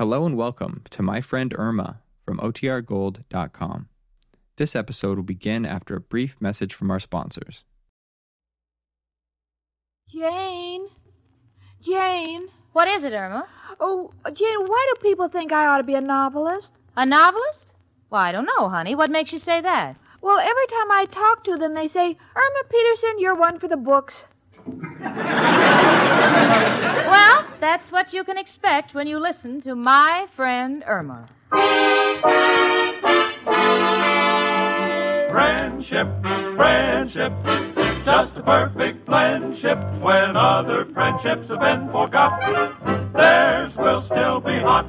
Hello and welcome to My Friend Irma from OTRGold.com. This episode will begin after a brief message from our sponsors. Jane? Jane? What is it, Irma? Oh, Jane, why do people think I ought to be a novelist? A novelist? Well, I don't know, honey. What makes you say that? Well, every time I talk to them, they say, Irma Peterson, you're one for the books. That's what you can expect when you listen to my friend Irma. Friendship, friendship, just a perfect friendship. When other friendships have been forgot, theirs will still be hot.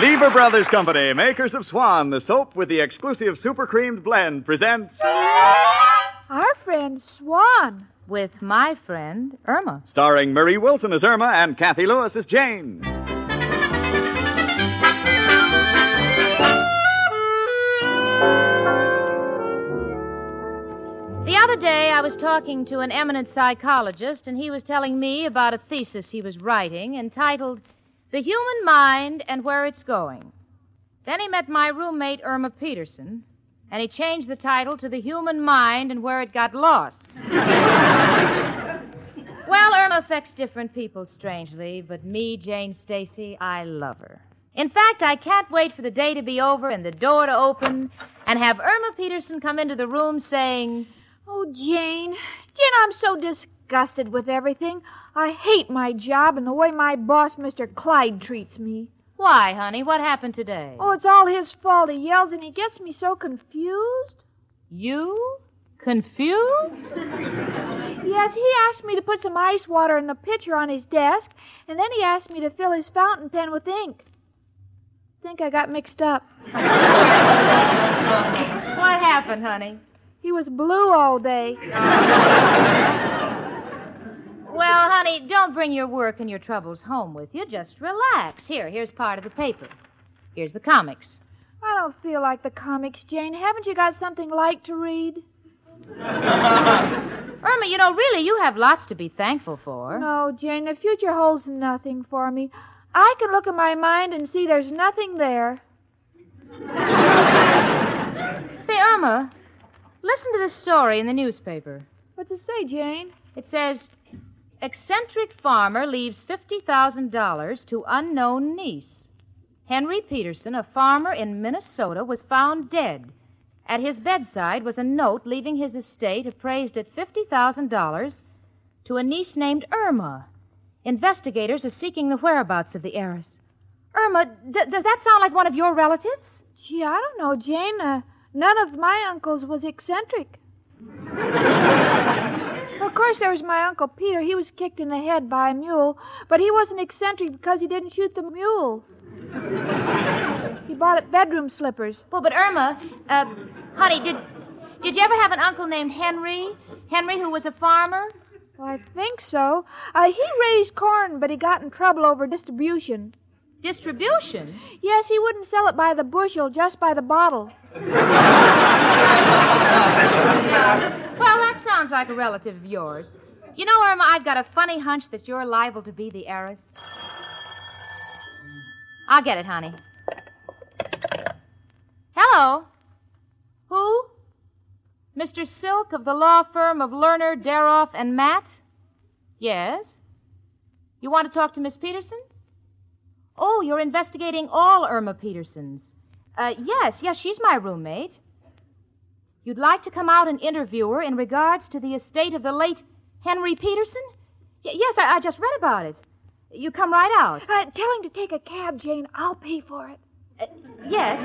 Lever Brothers Company, makers of Swan, the soap with the exclusive super creamed blend, presents Our friend Swan. With my friend Irma. starring Marie Wilson as Irma and Cathy Lewis as Jane. The other day, I was talking to an eminent psychologist, and he was telling me about a thesis he was writing entitled The Human Mind and Where It's Going. Then he met my roommate, Irma Peterson, and he changed the title to The Human Mind and Where It Got Lost. well, Irma affects different people, strangely, but me, Jane Stacy, I love her. In fact, I can't wait for the day to be over and the door to open and have Irma Peterson come into the room saying, Oh, Jane. Jane, I'm so disgusted with everything. I hate my job and the way my boss, Mr. Clyde, treats me. Why, honey? What happened today? Oh, it's all his fault. He yells and he gets me so confused. You? Confused? Yes, he asked me to put some ice water in the pitcher on his desk, and then he asked me to fill his fountain pen with ink. think I got mixed up. What happened, honey? He was blue all day. Well, honey, don't bring your work and your troubles home with you. Just relax. Here, here's part of the paper. Here's the comics. I don't feel like the comics, Jane. Haven't you got something light to read? Irma, you know, really, you have lots to be thankful for. No, Jane, the future holds nothing for me. I can look at my mind and see there's nothing there. Say, Irma, listen to this story in the newspaper. What it say, Jane? It says, eccentric farmer leaves $50,000 to unknown niece. Henry Peterson, a farmer in Minnesota, was found dead. At his bedside was a note leaving his estate appraised at $50,000 to a niece named Irma. Investigators are seeking the whereabouts of the heiress. Irma, d- does that sound like one of your relatives? Gee, I don't know, Jane. Uh, none of my uncles was eccentric. of course, there was my Uncle Peter. He was kicked in the head by a mule, but he wasn't eccentric because he didn't shoot the mule. he bought it bedroom slippers. Well, but Irma, uh, honey, did did you ever have an uncle named Henry? Henry, who was a farmer? Well, I think so. Uh, he raised corn, but he got in trouble over distribution. Distribution? Yes, he wouldn't sell it by the bushel, just by the bottle. Well, that sounds like a relative of yours. You know, Irma, I've got a funny hunch that you're liable to be the heiress. I'll get it, honey. Hello. Who? Mr. Silk of the law firm of Lerner, Daroff, and Matt? Yes. You want to talk to Miss Peterson? Oh, you're investigating all Irma Petersons. Uh, yes, yes, she's my roommate. You'd like to come out and interview her in regards to the estate of the late Henry Peterson? Y- yes, I-, I just read about it. You come right out. Uh, tell him to take a cab, Jane. I'll pay for it. Uh, yes.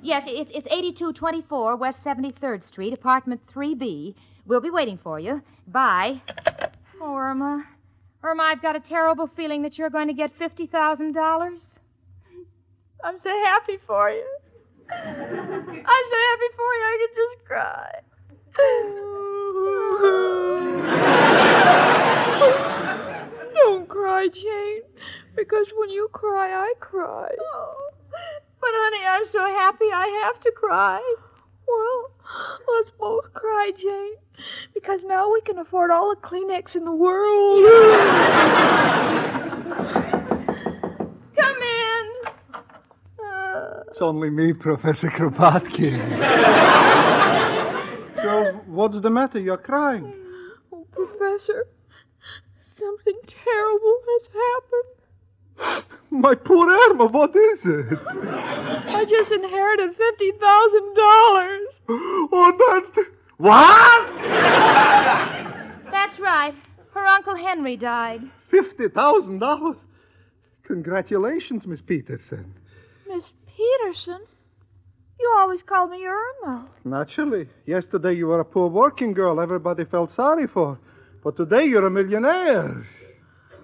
Yes, it's, it's 8224 West 73rd Street, apartment 3B. We'll be waiting for you. Bye. Oh, Irma. Irma, I've got a terrible feeling that you're going to get $50,000. I'm so happy for you. I'm so happy for you, I could just cry. Don't cry, Jane, because when you cry, I cry. But, honey, I'm so happy I have to cry. cry? Well, let's both cry, Jane. Because now we can afford all the Kleenex in the world. Come in. It's only me, Professor Kropotkin. Girl, what's the matter? You're crying. oh, Professor, something terrible has happened. My poor Irma, what is it? I just inherited fifty thousand dollars. Oh, that's the... What? That's right. Her Uncle Henry died. Fifty thousand dollars? Congratulations, Miss Peterson. Peterson, you always called me Irma. Naturally. Yesterday you were a poor working girl everybody felt sorry for. But today you're a millionaire.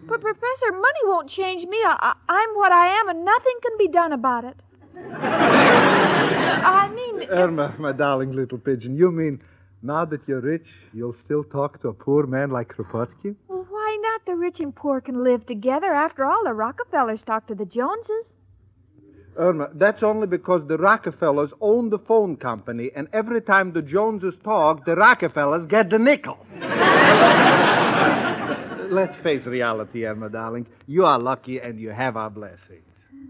But Professor, money won't change me. I, I'm what I am, and nothing can be done about it. I mean, uh, Irma, my darling little pigeon, you mean now that you're rich, you'll still talk to a poor man like Kropotkin? well, why not? The rich and poor can live together. After all, the Rockefellers talk to the Joneses. Irma, that's only because the Rockefellers own the phone company, and every time the Joneses talk, the Rockefellers get the nickel. Let's face reality, Irma, darling. You are lucky and you have our blessings.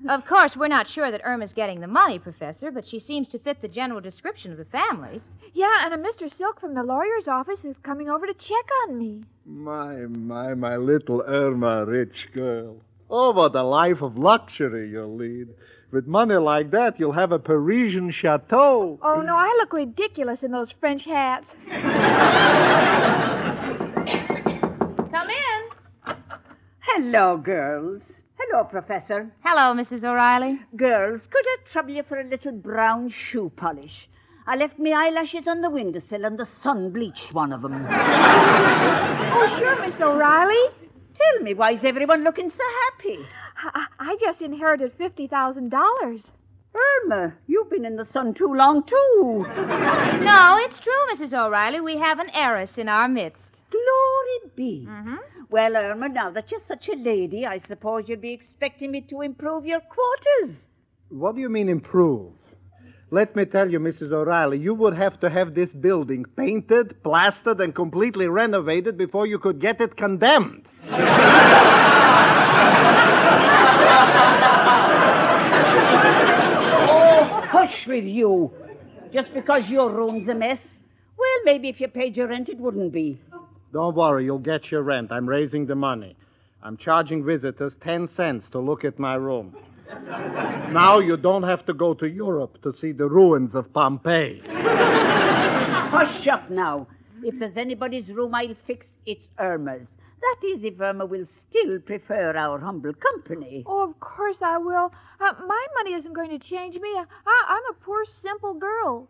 Of course, we're not sure that Irma's getting the money, Professor, but she seems to fit the general description of the family. Yeah, and a Mr. Silk from the lawyer's office is coming over to check on me. My, my, my little Irma, rich girl. Oh, what a life of luxury you'll lead. With money like that, you'll have a Parisian chateau. Oh, no, I look ridiculous in those French hats. Come in. Hello, girls. Hello, Professor. Hello, Mrs. O'Reilly. Girls, could I trouble you for a little brown shoe polish? I left my eyelashes on the windowsill and the sun bleached one of them. Oh, sure, Miss O'Reilly. Tell me, why is everyone looking so happy? I, I just inherited $50,000. Irma, you've been in the sun too long, too. No, it's true, Mrs. O'Reilly. We have an heiress in our midst. Glory be. Mm-hmm. Well, Irma, now that you're such a lady, I suppose you'll be expecting me to improve your quarters. What do you mean improve? Let me tell you, Mrs. O'Reilly, you would have to have this building painted, plastered, and completely renovated before you could get it condemned. Oh, hush with you. Just because your room's a mess. Well, maybe if you paid your rent, it wouldn't be. Don't worry, you'll get your rent. I'm raising the money. I'm charging visitors 10 cents to look at my room. Now you don't have to go to Europe to see the ruins of Pompeii. Hush up now. If there's anybody's room I'll fix, it's Irma's. That is, if Irma will still prefer our humble company. Oh, of course I will. Uh, my money isn't going to change me. I, I'm a poor, simple girl.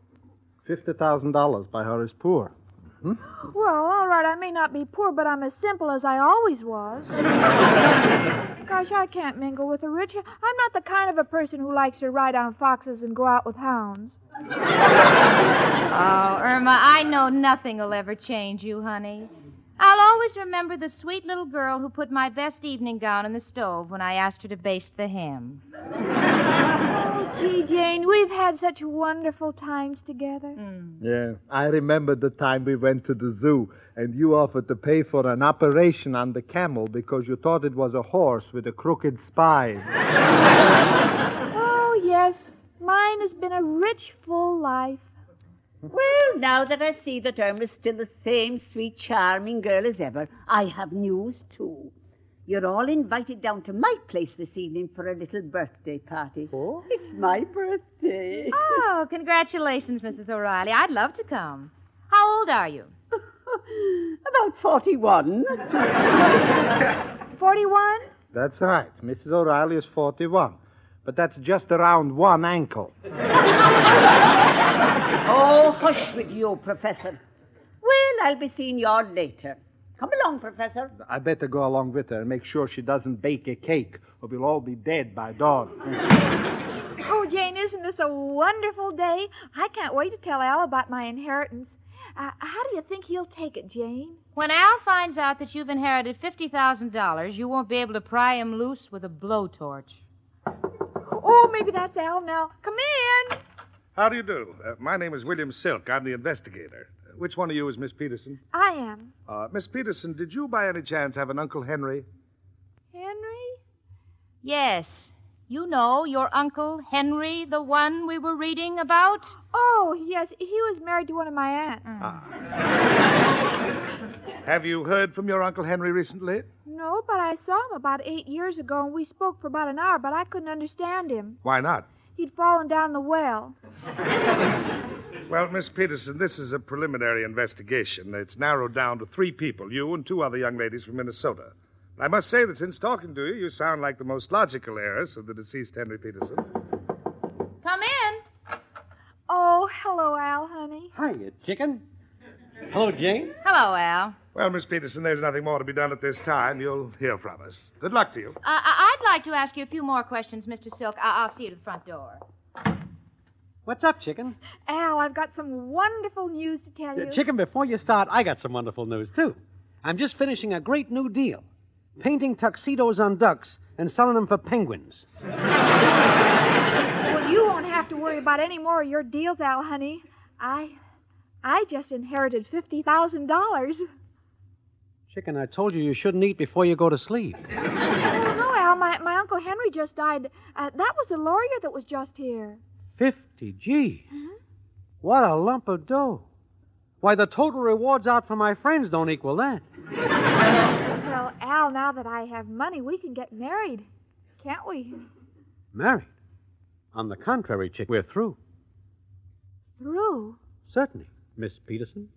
$50,000 by her is poor. Hmm? Well, all right, I may not be poor, but I'm as simple as I always was. Gosh, I can't mingle with the rich. I'm not the kind of a person who likes to ride on foxes and go out with hounds. Oh, Irma, I know nothing will ever change you, honey. I'll always remember the sweet little girl who put my best evening gown in the stove when I asked her to baste the ham. Gee, Jane, we've had such wonderful times together. Mm. Yeah, I remember the time we went to the zoo and you offered to pay for an operation on the camel because you thought it was a horse with a crooked spine. Oh, yes, mine has been a rich, full life. Well, now that I see that Irma's still the same sweet, charming girl as ever, I have news, too. You're all invited down to my place this evening for a little birthday party. Oh? It's my birthday. Oh, congratulations, Mrs. O'Reilly. I'd love to come. How old are you? About 41. 41? That's right. Mrs. O'Reilly is 41. But that's just around one ankle. Oh, hush with you, Professor. Well, I'll be seeing you all later. Come along, Professor. I better go along with her and make sure she doesn't bake a cake, or we'll all be dead by dawn. Oh, Jane, isn't this a wonderful day? I can't wait to tell Al about my inheritance. Uh, how do you think he'll take it, Jane? When Al finds out that you've inherited $50,000, you won't be able to pry him loose with a blowtorch. Oh, maybe that's Al now. Come in. How do you do? Uh, my name is William Silk. I'm the investigator. Which one of you is Miss Peterson? I am. Uh, Miss Peterson, did you by any chance have an Uncle Henry? Henry? Yes. You know your Uncle Henry, the one we were reading about? Oh, yes. He was married to one of my aunts. Have you heard from your Uncle Henry recently? No, but I saw him about eight years ago, and we spoke for about an hour, but I couldn't understand him. Why not? He'd fallen down the well. Well, Miss Peterson, this is a preliminary investigation. It's narrowed down to three people you and two other young ladies from Minnesota. I must say that since talking to you, you sound like the most logical heiress of the deceased Henry Peterson. Come in. Oh, hello, Al, honey. Hiya, chicken. Hello, Jane. Hello, Al. Well, Miss Peterson, there's nothing more to be done at this time. You'll hear from us. Good luck to you. Uh, I- I'd like to ask you a few more questions, Mr. Silk. I- I'll see you at the front door. What's up, chicken? Al, I've got some wonderful news to tell you. Uh, chicken, before you start, I got some wonderful news, too. I'm just finishing a great new deal painting tuxedos on ducks and selling them for penguins. Well, you won't have to worry about any more of your deals, Al, honey. I. I just inherited $50,000. Chicken, I told you you shouldn't eat before you go to sleep. Oh, no, Al. My, my Uncle Henry just died. Uh, that was a lawyer that was just here. 50 G's. Mm-hmm. What a lump of dough. Why, the total rewards out for my friends don't equal that. Well, Al, now that I have money, we can get married. Can't we? Married? On the contrary, chick, we're through. Through. Certainly, Miss Peterson.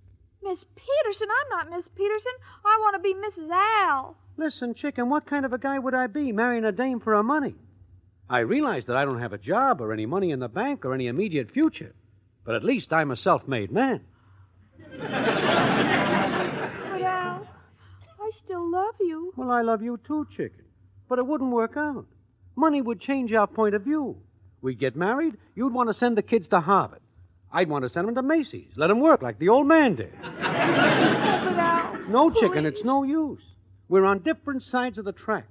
Miss Peterson? I'm not Miss Peterson. I want to be Mrs. Al. Listen, chicken, what kind of a guy would I be marrying a dame for her money? I realize that I don't have a job or any money in the bank or any immediate future, but at least I'm a self made man. But, Al, I still love you. Well, I love you too, chicken. But it wouldn't work out. Money would change our point of view. We'd get married, you'd want to send the kids to Harvard. I'd want to send them to Macy's, let them work like the old man did. But, Al. No, chicken, it's no use. We're on different sides of the track.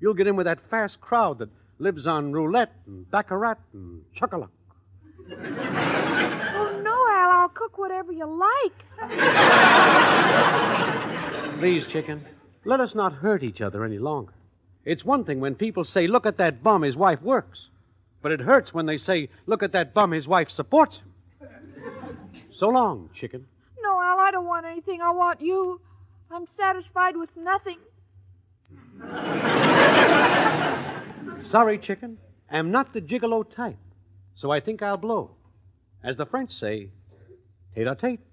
You'll get in with that fast crowd that lives on roulette and baccarat and chocolate. Oh, no, Al. I'll cook whatever you like. Please, chicken, let us not hurt each other any longer. It's one thing when people say, look at that bum, his wife works. But it hurts when they say, look at that bum, his wife supports him. So long, chicken. No, Al, I don't want anything. I want you. I'm satisfied with nothing. Sorry, chicken. I'm not the gigolo type. So I think I'll blow. As the French say, tete-a-tete. Oh,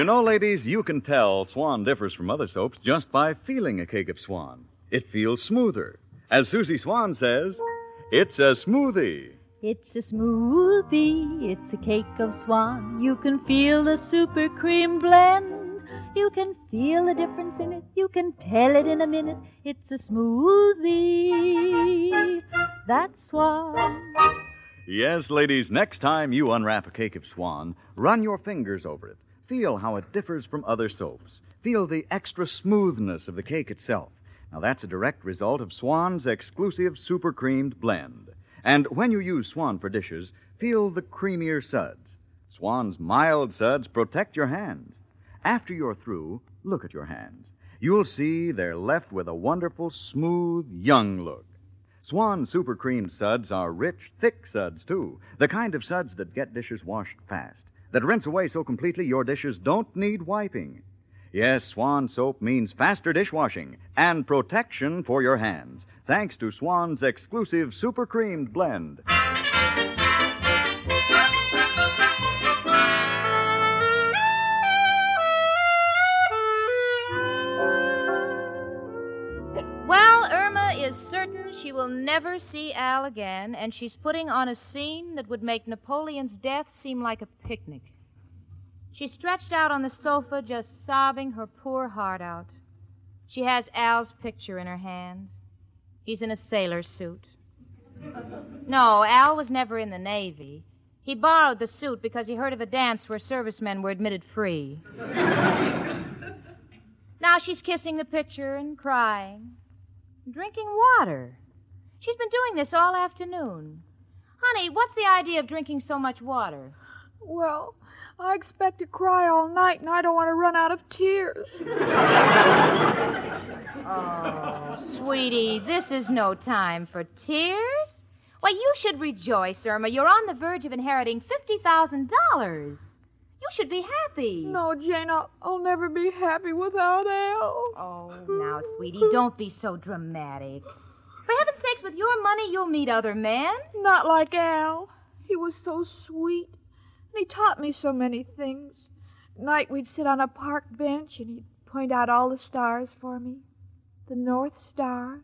You know, ladies, you can tell Swan differs from other soaps just by feeling a cake of Swan. It feels smoother. As Susie Swan says, it's a smoothie. It's a smoothie, it's a cake of swan. You can feel the super cream blend. You can feel the difference in it. You can tell it in a minute. It's a smoothie. That's swan. Yes, ladies, next time you unwrap a cake of Swan, run your fingers over it. Feel how it differs from other soaps. Feel the extra smoothness of the cake itself. Now, that's a direct result of Swan's exclusive super creamed blend. And when you use Swan for dishes, feel the creamier suds. Swan's mild suds protect your hands. After you're through, look at your hands. You'll see they're left with a wonderful, smooth, young look. Swan super creamed suds are rich, thick suds, too. The kind of suds that get dishes washed fast, that rinse away so completely your dishes don't need wiping. Yes, Swan soap means faster dishwashing and protection for your hands, thanks to Swan's exclusive super creamed blend. She will never see Al again, and she's putting on a scene that would make Napoleon's death seem like a picnic. She's stretched out on the sofa, just sobbing her poor heart out. She has Al's picture in her hand. He's in a sailor suit, No, Al was never in the Navy. He borrowed the suit because he heard of a dance where servicemen were admitted free. now she's kissing the picture and crying, drinking water. She's been doing this all afternoon. Honey, what's the idea of drinking so much water? Well, I expect to cry all night, and I don't want to run out of tears. Oh, sweetie, this is no time for tears. Why, you should rejoice, Irma. You're on the verge of inheriting $50,000. You should be happy. No, Jane, I'll, I'll never be happy without Al. Oh, now, sweetie, don't be so dramatic. For heaven's sakes, with your money, you'll meet other men. Not like Al. He was so sweet, and he taught me so many things. At night, we'd sit on a park bench, and he'd point out all the stars for me the North Star,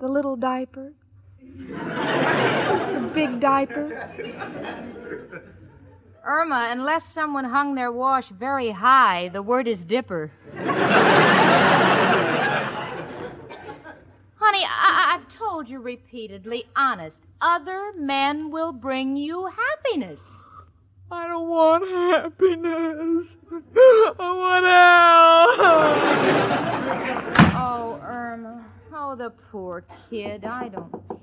the little diaper, the big diaper. Irma, unless someone hung their wash very high, the word is dipper. Honey, I- I've told you repeatedly, honest, other men will bring you happiness. I don't want happiness. I want Al. Oh, Irma. Oh, the poor kid. I don't.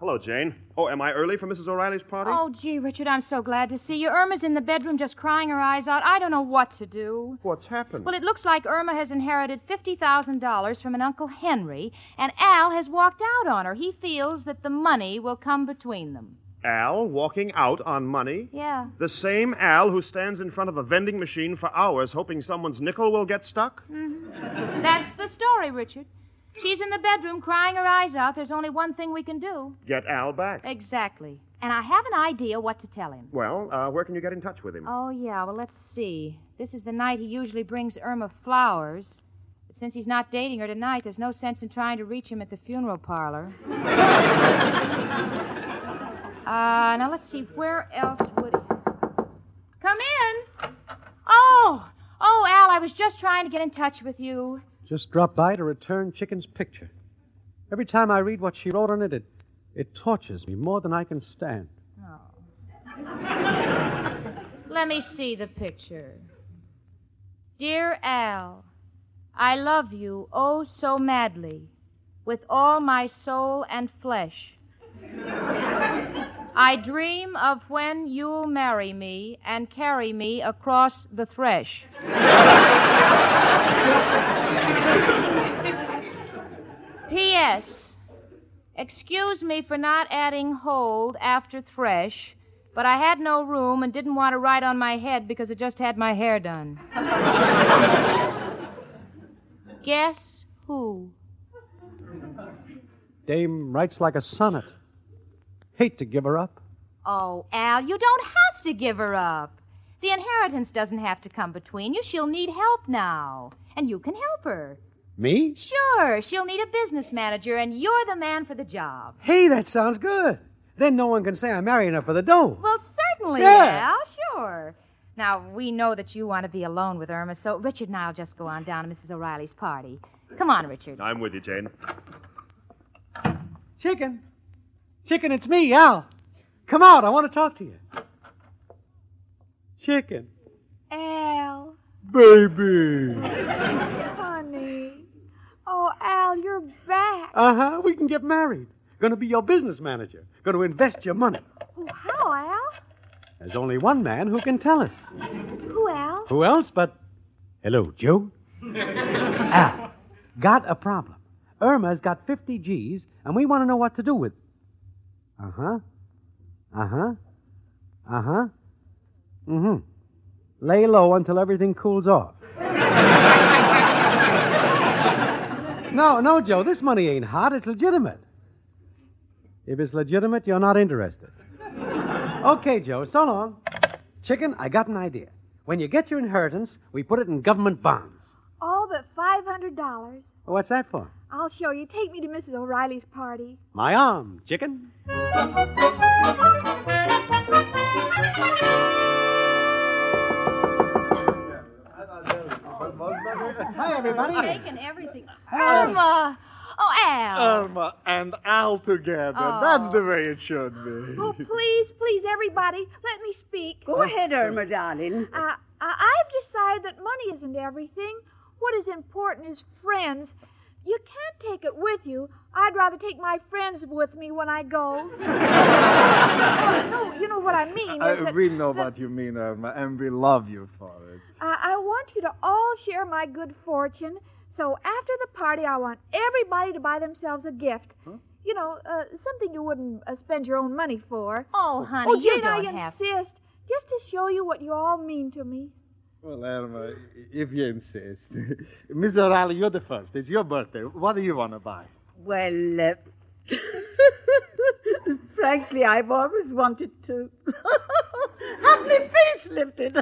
Hello, Jane. Oh, am I early for Mrs. O'Reilly's party? Oh, gee, Richard, I'm so glad to see you. Irma's in the bedroom just crying her eyes out. I don't know what to do. What's happened? Well, it looks like Irma has inherited $50,000 from an Uncle Henry, and Al has walked out on her. He feels that the money will come between them. Al walking out on money? Yeah. The same Al who stands in front of a vending machine for hours hoping someone's nickel will get stuck? Mm-hmm. That's the story, Richard. She's in the bedroom crying her eyes out. There's only one thing we can do. Get Al back. Exactly. And I have an idea what to tell him. Well, uh, where can you get in touch with him? Oh, yeah. Well, let's see. This is the night he usually brings Irma flowers. But since he's not dating her tonight, there's no sense in trying to reach him at the funeral parlor. uh, now let's see. Where else would he. Come in. Oh, oh, Al, I was just trying to get in touch with you. Just dropped by to return Chicken's picture. Every time I read what she wrote on it, it, it tortures me more than I can stand. Oh. Let me see the picture. Dear Al, I love you oh so madly, with all my soul and flesh. I dream of when you'll marry me and carry me across the thresh. P.S. Excuse me for not adding hold after thresh, but I had no room and didn't want to write on my head because I just had my hair done. Guess who? Dame writes like a sonnet. Hate to give her up. Oh, Al, you don't have to give her up. The inheritance doesn't have to come between you. She'll need help now, and you can help her. Me? Sure, she'll need a business manager, and you're the man for the job. Hey, that sounds good. Then no one can say I'm marrying her for the dough. Well, certainly, Yeah. Al, sure. Now, we know that you want to be alone with Irma, so Richard and I'll just go on down to Mrs. O'Reilly's party. Come on, Richard. I'm with you, Jane. Chicken. Chicken, it's me, Al. Come out. I want to talk to you. Chicken. Al. Baby. Honey. Oh, Al, you're back. Uh huh. We can get married. Going to be your business manager. Going to invest your money. Oh, how, Al? There's only one man who can tell us. Who, Al? Who else but. Hello, Joe? Al. Got a problem. Irma's got 50 G's, and we want to know what to do with. Uh huh. Uh huh. Uh huh. Mm hmm. Lay low until everything cools off. no, no, Joe. This money ain't hot. It's legitimate. If it's legitimate, you're not interested. Okay, Joe. So long. Chicken, I got an idea. When you get your inheritance, we put it in government bonds. All but $500. What's that for? I'll show you. Take me to Mrs. O'Reilly's party. My arm, chicken. Hi, everybody. Taking everything. Irma! Oh, Al. Irma and Al together. Oh. That's the way it should be. Oh, please, please, everybody, let me speak. Go ahead, Irma, darling. Uh, I- I've decided that money isn't everything. What is important is friends. You can't take it with you. I'd rather take my friends with me when I go. oh, no, you know what I mean. I, is that- we know that- what you mean, Irma, and we love you for it. I, I want you to all share my good fortune. So after the party, I want everybody to buy themselves a gift. You know, uh, something you wouldn't uh, spend your own money for. Oh, honey, oh, you Jane, don't I have. insist, just to show you what you all mean to me. Well, Irma, if you insist. Miss O'Reilly, you're the first. It's your birthday. What do you want to buy? Well, uh, frankly, I've always wanted to have my face lifted.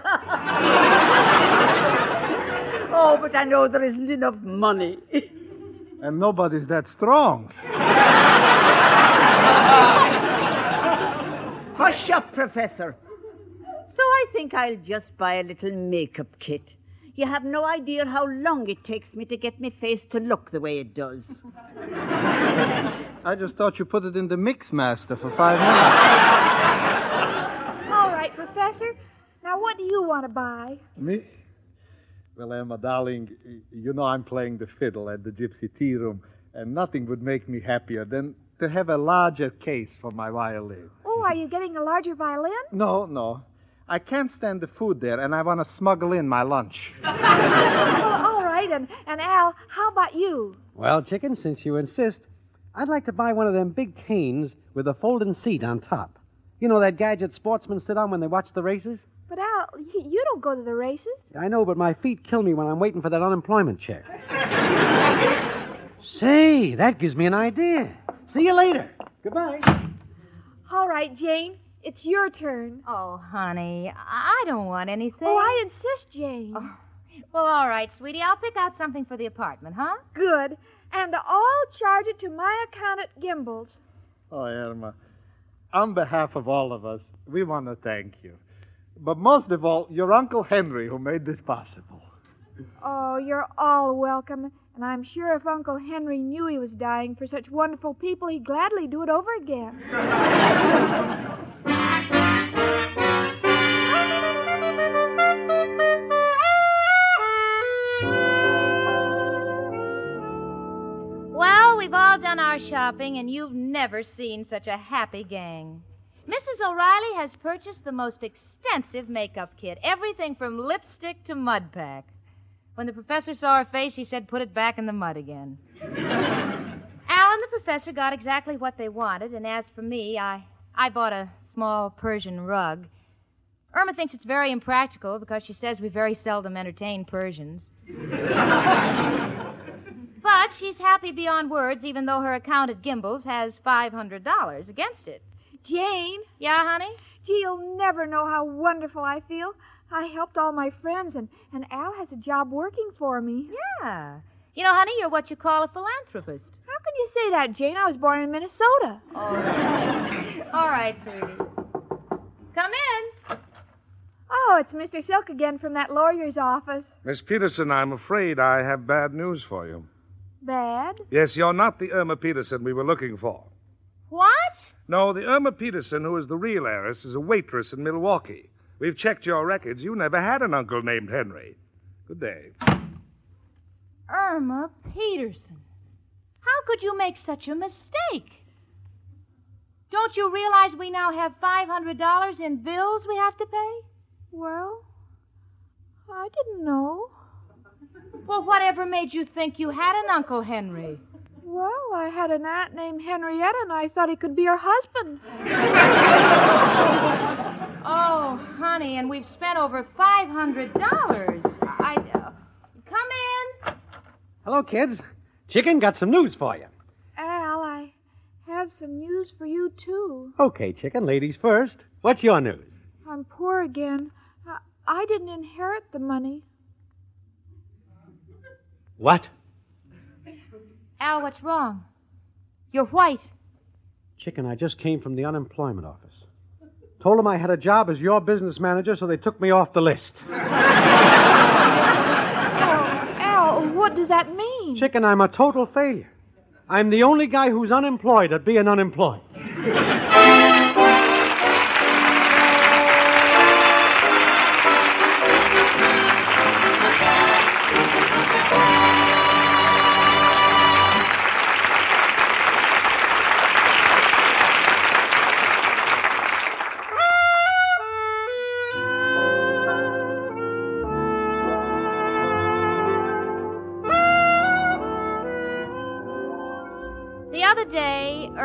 oh, but I know there isn't enough money. And nobody's that strong. Hush up, Professor. So I think I'll just buy a little makeup kit. You have no idea how long it takes me to get my face to look the way it does. I just thought you put it in the mix master for five minutes. All right, Professor. Now, what do you want to buy? Me? Well, Emma, darling, you know I'm playing the fiddle at the Gypsy Tea Room, and nothing would make me happier than to have a larger case for my violin. Oh, are you getting a larger violin? No, no. I can't stand the food there, and I want to smuggle in my lunch. well, all right. And, and Al, how about you? Well, chicken, since you insist, I'd like to buy one of them big canes with a folding seat on top. You know that gadget sportsmen sit on when they watch the races? But Al, you don't go to the races. I know, but my feet kill me when I'm waiting for that unemployment check. Say, that gives me an idea. See you later. Goodbye. All right, Jane. It's your turn. Oh, honey, I I don't want anything. Oh, I insist, Jane. Oh, well, all right, sweetie. I'll pick out something for the apartment, huh? Good. And I'll charge it to my account at Gimbel's. Oh, Irma, on behalf of all of us, we want to thank you. But most of all, your Uncle Henry, who made this possible. Oh, you're all welcome. And I'm sure if Uncle Henry knew he was dying for such wonderful people, he'd gladly do it over again. shopping, and you've never seen such a happy gang. Mrs. O'Reilly has purchased the most extensive makeup kit, everything from lipstick to mud pack. When the professor saw her face, he said, put it back in the mud again. Al and the professor got exactly what they wanted, and as for me, I, I bought a small Persian rug. Irma thinks it's very impractical because she says we very seldom entertain Persians. But she's happy beyond words, even though her account at Gimbel's has $500 against it. Jane, Yeah, honey? gee, you'll never know how wonderful I feel. I helped all my friends, and, and Al has a job working for me. Yeah. You know, honey, you're what you call a philanthropist. How can you say that, Jane? I was born in Minnesota. Oh. All right, sweetie. Come in. Oh, it's Mr. Silk again from that lawyer's office. Miss Peterson, I'm afraid I have bad news for you. Bad? Yes, you're not the Irma Peterson we were looking for. What? No, the Irma Peterson who is the real heiress is a waitress in Milwaukee. We've checked your records. You never had an uncle named Henry. Good day. Irma Peterson. How could you make such a mistake? Don't you realize we now have $500 in bills we have to pay? Well, I didn't know. Well, whatever made you think you had an Uncle Henry? Well, I had an aunt named Henrietta, and I thought he could be her husband. Oh, honey, and we've spent over $500. I. Uh, come in. Hello, kids. Chicken, got some news for you. Al, I have some news for you, too. Okay, chicken, ladies first. What's your news? I'm poor again. I, I didn't inherit the money. What? Al, what's wrong? You're white. Chicken, I just came from the unemployment office. Told them I had a job as your business manager, so they took me off the list. Oh, Al, what does that mean? Chicken, I'm a total failure. I'm the only guy who's unemployed at being unemployed.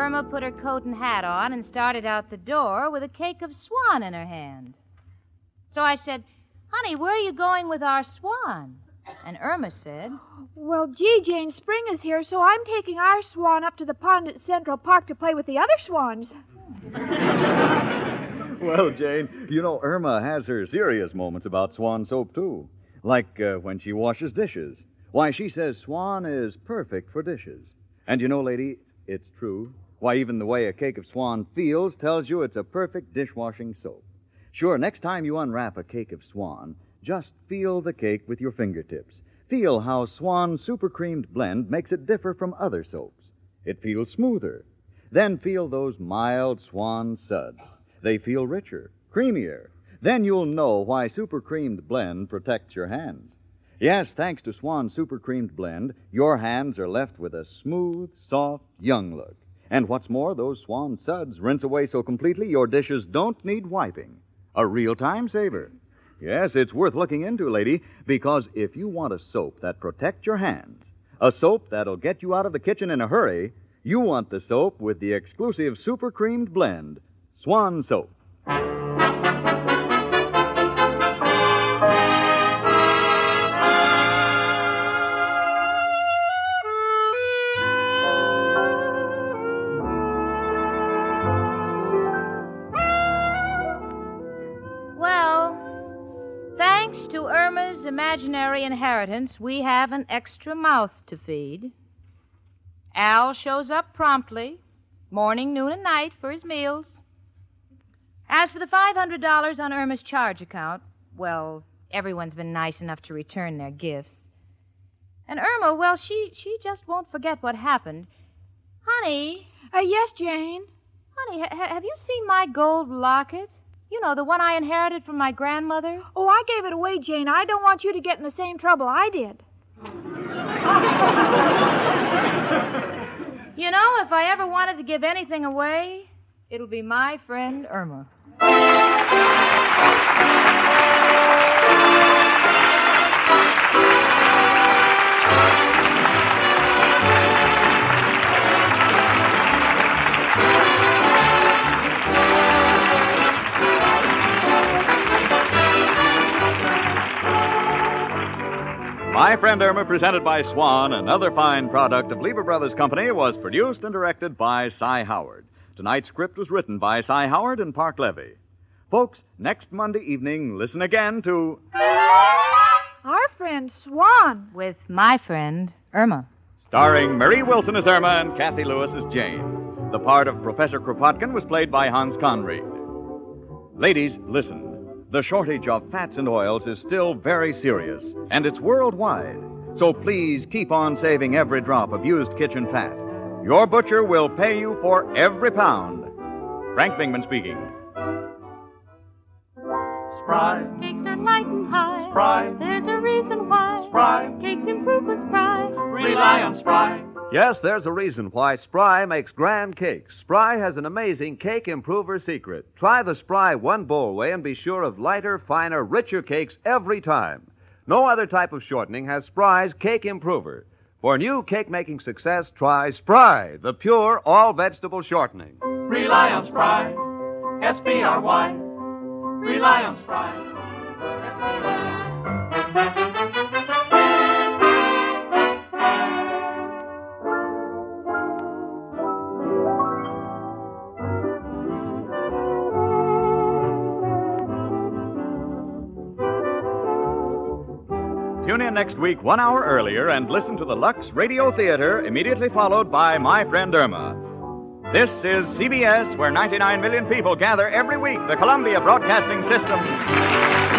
Irma put her coat and hat on and started out the door with a cake of swan in her hand. So I said, Honey, where are you going with our swan? And Irma said, Well, gee, Jane, spring is here, so I'm taking our swan up to the pond at Central Park to play with the other swans. Well, Jane, you know Irma has her serious moments about swan soap, too. Like uh, when she washes dishes. Why, she says swan is perfect for dishes. And you know, lady, it's true. Why, even the way a cake of swan feels tells you it's a perfect dishwashing soap. Sure, next time you unwrap a cake of swan, just feel the cake with your fingertips. Feel how Swan Super Creamed Blend makes it differ from other soaps. It feels smoother. Then feel those mild swan suds. They feel richer, creamier. Then you'll know why Super Creamed Blend protects your hands. Yes, thanks to Swan Super Creamed Blend, your hands are left with a smooth, soft, young look. And what's more, those Swan suds rinse away so completely your dishes don't need wiping. A real time saver. Yes, it's worth looking into, lady, because if you want a soap that protects your hands, a soap that'll get you out of the kitchen in a hurry, you want the soap with the exclusive Super Creamed Blend, Swan Soap. Inheritance, we have an extra mouth to feed. Al shows up promptly, morning, noon, and night for his meals. As for the $500 on Irma's charge account, well, everyone's been nice enough to return their gifts. And Irma, well, she, she just won't forget what happened. Honey, Uh, yes, Jane. honey, ha- have you seen my gold locket? You know, the one I inherited from my grandmother? Oh, I gave it away, Jane. I don't want you to get in the same trouble I did. You know, if I ever wanted to give anything away, it'll be my friend Irma. My Friend Irma, presented by Swan, another fine product of Lever Brothers Company, was produced and directed by Cy Howard. Tonight's script was written by Cy Howard and Parke Levy. Folks, next Monday evening, listen again to Our friend Swan. With my friend Irma. starring Marie Wilson as Irma and Cathy Lewis as Jane. The part of Professor Kropotkin was played by Hans Conried. Ladies, listen. The shortage of fats and oils is still very serious, and it's worldwide. So please keep on saving every drop of used kitchen fat. Your butcher will pay you for every pound. Frank Bingman speaking. Spry, Cakes are light and high. Spry. There's a reason why. Spry. Cakes improve with Spry. rely on Spry. Yes, there's a reason why Spry makes grand cakes. Spry has an amazing cake improver secret. Try the Spry one bowl way and be sure of lighter, finer, richer cakes every time. No other type of shortening has Spry's cake improver. For new cake making success, try Spry, the pure all vegetable shortening. Rely on Spry. S P R Y. Rely on Spry. In next week, one hour earlier, and listen to the Lux Radio Theater, immediately followed by My Friend Irma. This is CBS, where 99 million people gather every week, the Columbia Broadcasting System.